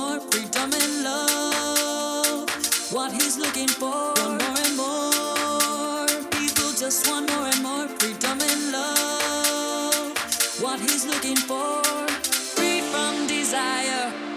more freedom and love. What he's looking for, want more and more. People just want more and more freedom and love. What he's looking for, free from desire.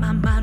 my mind.